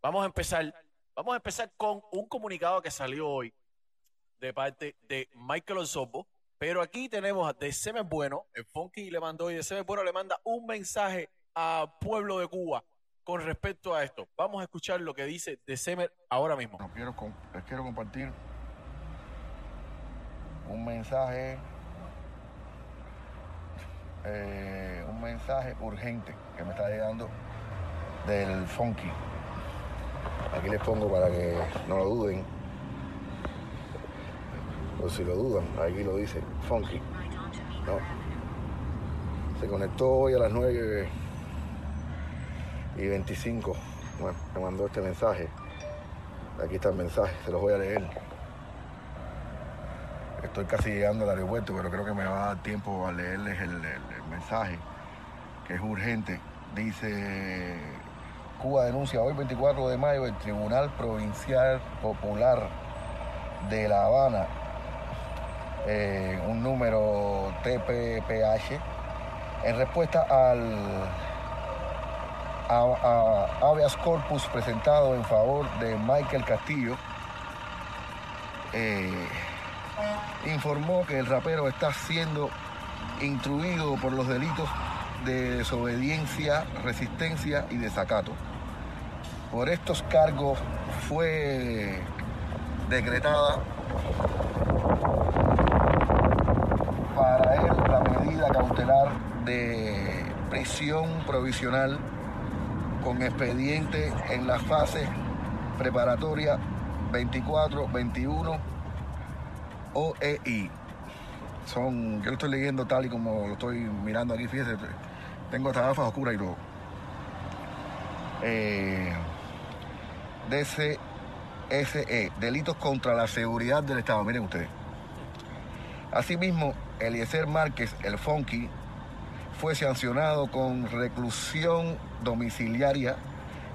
Vamos a empezar. Vamos a empezar con un comunicado que salió hoy de parte de Michael Osorbo. Pero aquí tenemos a De Bueno, el Funky le mandó y De Bueno le manda un mensaje al pueblo de Cuba con respecto a esto. Vamos a escuchar lo que dice De Semer ahora mismo. Quiero, les quiero compartir un mensaje, eh, un mensaje urgente que me está llegando del Funky. Aquí les pongo para que no lo duden. O si lo dudan, aquí lo dice Funky. No. Se conectó hoy a las 9 y 25. Bueno, me mandó este mensaje. Aquí está el mensaje, se los voy a leer. Estoy casi llegando al aeropuerto, pero creo que me va a dar tiempo a leerles el, mensaje, que es urgente. Dice, Cuba denuncia hoy 24 de mayo el Tribunal Provincial Popular de La Habana, eh, un número TPPH, en respuesta al habeas corpus presentado en favor de Michael Castillo, eh, informó que el rapero está siendo instruido por los delitos de desobediencia, resistencia y desacato. Por estos cargos fue decretada para él la medida cautelar de prisión provisional con expediente en la fase preparatoria 24-21 OEI. E Son, yo lo estoy leyendo tal y como lo estoy mirando aquí, fíjese, tengo hasta gafas oscuras y todo. Eh, DCSE, delitos contra la seguridad del Estado, miren ustedes. Asimismo, Eliezer Márquez, el Funky, fue sancionado con reclusión domiciliaria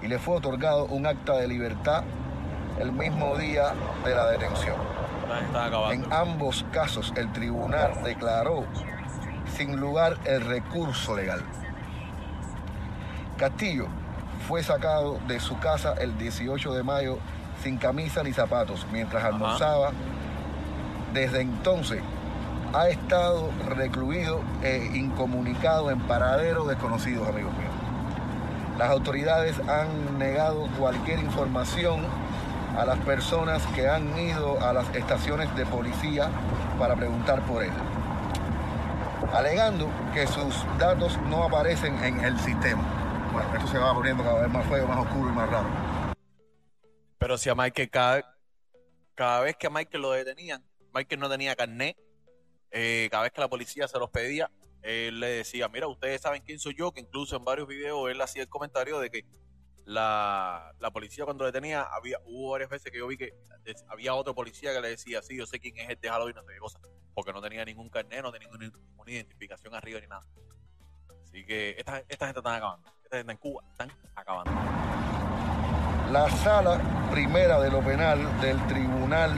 y le fue otorgado un acta de libertad el mismo día de la detención. En ambos casos, el tribunal declaró sin lugar el recurso legal. Castillo fue sacado de su casa el 18 de mayo sin camisa ni zapatos mientras almorzaba. Desde entonces ha estado recluido e incomunicado en paraderos desconocidos, amigos míos. Las autoridades han negado cualquier información a las personas que han ido a las estaciones de policía para preguntar por él, alegando que sus datos no aparecen en el sistema. Esto se va poniendo cada vez más feo, más oscuro y más raro. Pero si a Michael cada, cada vez que a Michael lo detenían, Michael no tenía carnet, eh, cada vez que la policía se los pedía, él le decía, mira, ustedes saben quién soy yo, que incluso en varios videos él hacía el comentario de que la, la policía cuando detenía, había, hubo varias veces que yo vi que había otro policía que le decía, sí, yo sé quién es el de Halloween, no sé qué cosa, porque no tenía ningún carnet, no tenía ninguna identificación arriba ni nada. Así que esta, esta gente acabando, esta gente en Cuba están acabando. La sala primera de lo penal del tribunal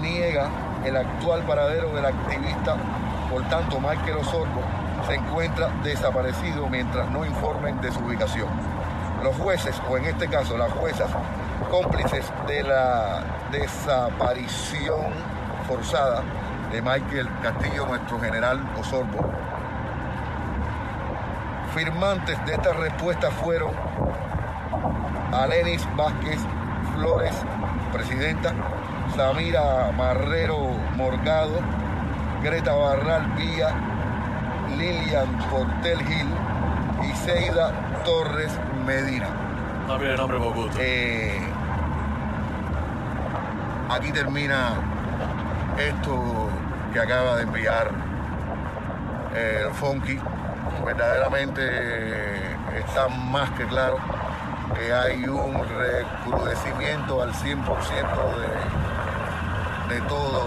niega el actual paradero del activista, por tanto Michael Osorbo se encuentra desaparecido mientras no informen de su ubicación. Los jueces, o en este caso las juezas, cómplices de la desaparición forzada de Michael Castillo, nuestro general Osorbo, firmantes de esta respuesta fueron Alenis Vázquez Flores, presidenta, Samira Marrero Morgado, Greta Barral Villa, Lilian Portel Gil y Seida Torres Medina. No mire el nombre por. Eh, aquí termina esto que acaba de enviar eh, el Funky. Verdaderamente eh, está más que claro que hay un recrudecimiento al 100% de, de todo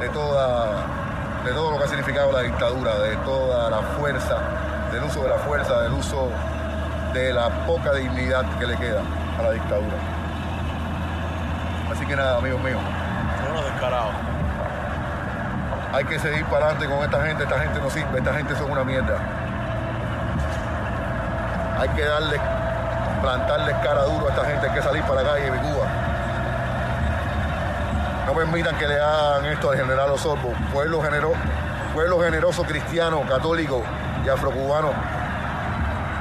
de toda de todo lo que ha significado la dictadura, de toda la fuerza, del uso de la fuerza, del uso de la poca dignidad que le queda a la dictadura. Así que nada, amigos míos, descarados. Hay que seguir para adelante con esta gente, esta gente no sirve, esta gente son una mierda. Hay que darle plantarles cara duro a esta gente que salir para la calle de Cuba. No permitan que le hagan esto al general Osorbo, pueblo, genero, pueblo generoso cristiano, católico y afrocubano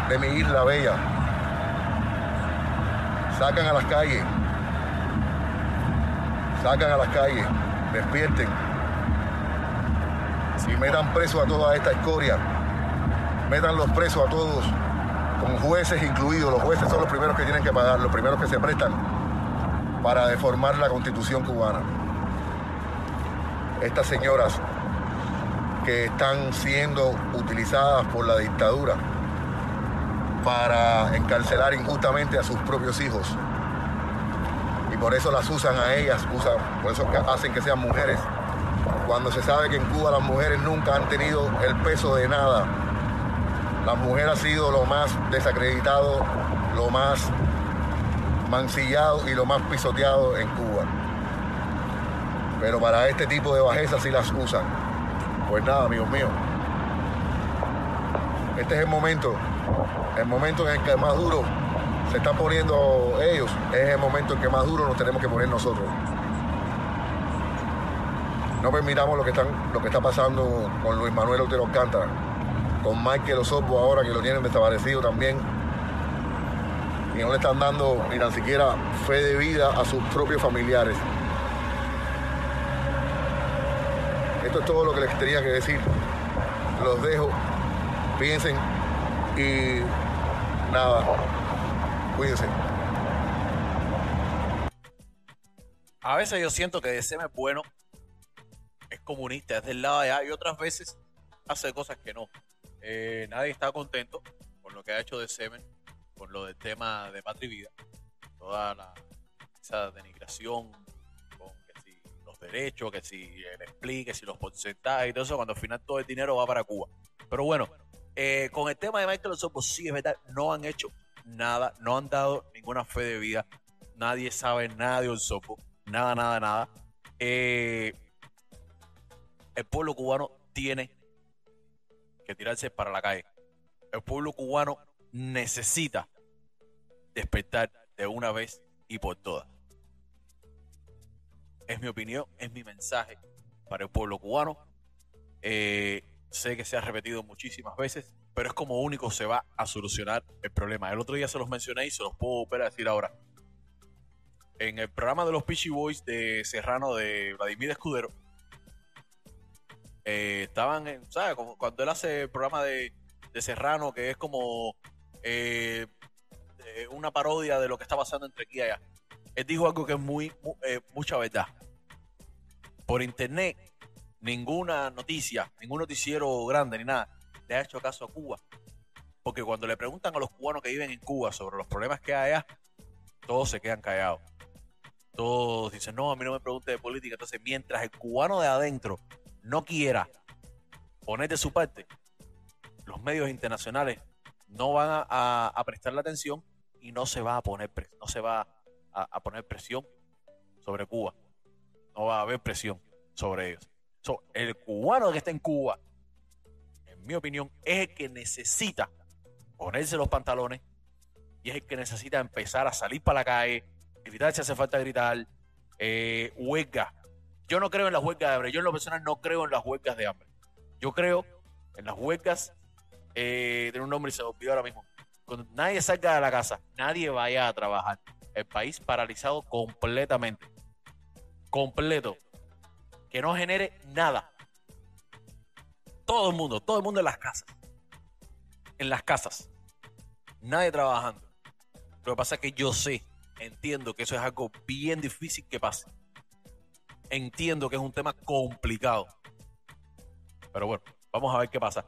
de mi isla bella. Sacan a las calles, sacan a las calles, despierten y metan preso a toda esta escoria, metan los presos a todos, con jueces incluidos. Los jueces son los primeros que tienen que pagar, los primeros que se prestan para deformar la constitución cubana. Estas señoras que están siendo utilizadas por la dictadura para encarcelar injustamente a sus propios hijos. Y por eso las usan a ellas, usan, por eso hacen que sean mujeres. Cuando se sabe que en Cuba las mujeres nunca han tenido el peso de nada. La mujer ha sido lo más desacreditado, lo más mancillado y lo más pisoteado en Cuba. Pero para este tipo de bajezas sí las usan. Pues nada, amigos míos. Este es el momento, el momento en el que más duro se están poniendo ellos, es el momento en que más duro nos tenemos que poner nosotros. No permitamos lo que, están, lo que está pasando con Luis Manuel Otero Alcántara, con Michael Osorbo ahora que lo tienen desaparecido también. Y no le están dando ni tan siquiera fe de vida a sus propios familiares. Esto es todo lo que les tenía que decir. Los dejo. Piensen y nada. Cuídense. A veces yo siento que DCM es bueno, comunista, es del lado de allá, y otras veces hace cosas que no. Eh, nadie está contento con lo que ha hecho DCM, con lo del tema de patria y vida, toda la, esa denigración, con que si los derechos, que si el explique, que si los porcentajes y todo eso, cuando al final todo el dinero va para Cuba. Pero bueno, eh, con el tema de Michael Osorbo, sí es verdad, no han hecho nada, no han dado ninguna fe de vida, nadie sabe nada de Osorbo, nada, nada, nada. Eh, el pueblo cubano tiene que tirarse para la calle. El pueblo cubano necesita despertar de una vez y por todas. Es mi opinión, es mi mensaje para el pueblo cubano. Eh, sé que se ha repetido muchísimas veces, pero es como único se va a solucionar el problema. El otro día se los mencioné y se los puedo volver a decir ahora. En el programa de los Peachy Boys de Serrano de Vladimir Escudero, eh, estaban, en, ¿sabes? Cuando él hace el programa de, de Serrano, que es como eh, eh, una parodia de lo que está pasando entre aquí y allá. Él dijo algo que es muy, mu- mucha verdad. Por internet, ninguna noticia, ningún noticiero grande ni nada, le ha hecho caso a Cuba. Porque cuando le preguntan a los cubanos que viven en Cuba sobre los problemas que hay allá, todos se quedan callados. Todos dicen, no, a mí no me pregunte de política. Entonces, mientras el cubano de adentro no quiera poner de su parte, los medios internacionales no van a, a- a prestarle atención y no se va a poner no se va a poner presión sobre Cuba. No va a haber presión sobre ellos. So, el cubano que está en Cuba, en mi opinión, es el que necesita ponerse los pantalones y es el que necesita empezar a salir para la calle, gritar si hace falta gritar, eh, huelga. Yo no creo en las huelgas de hambre. Yo en lo personal no creo en las huelgas de hambre. Yo creo en las huelgas, eh, tiene un nombre y se olvidó ahora mismo. Cuando nadie salga de la casa, nadie vaya a trabajar. El país paralizado completamente. Completo. Que no genere nada. Todo el mundo, todo el mundo en las casas. En las casas. Nadie trabajando. Lo que pasa es que yo sé, entiendo que eso es algo bien difícil que pase. Entiendo que es un tema complicado. Pero bueno, vamos a ver qué pasa.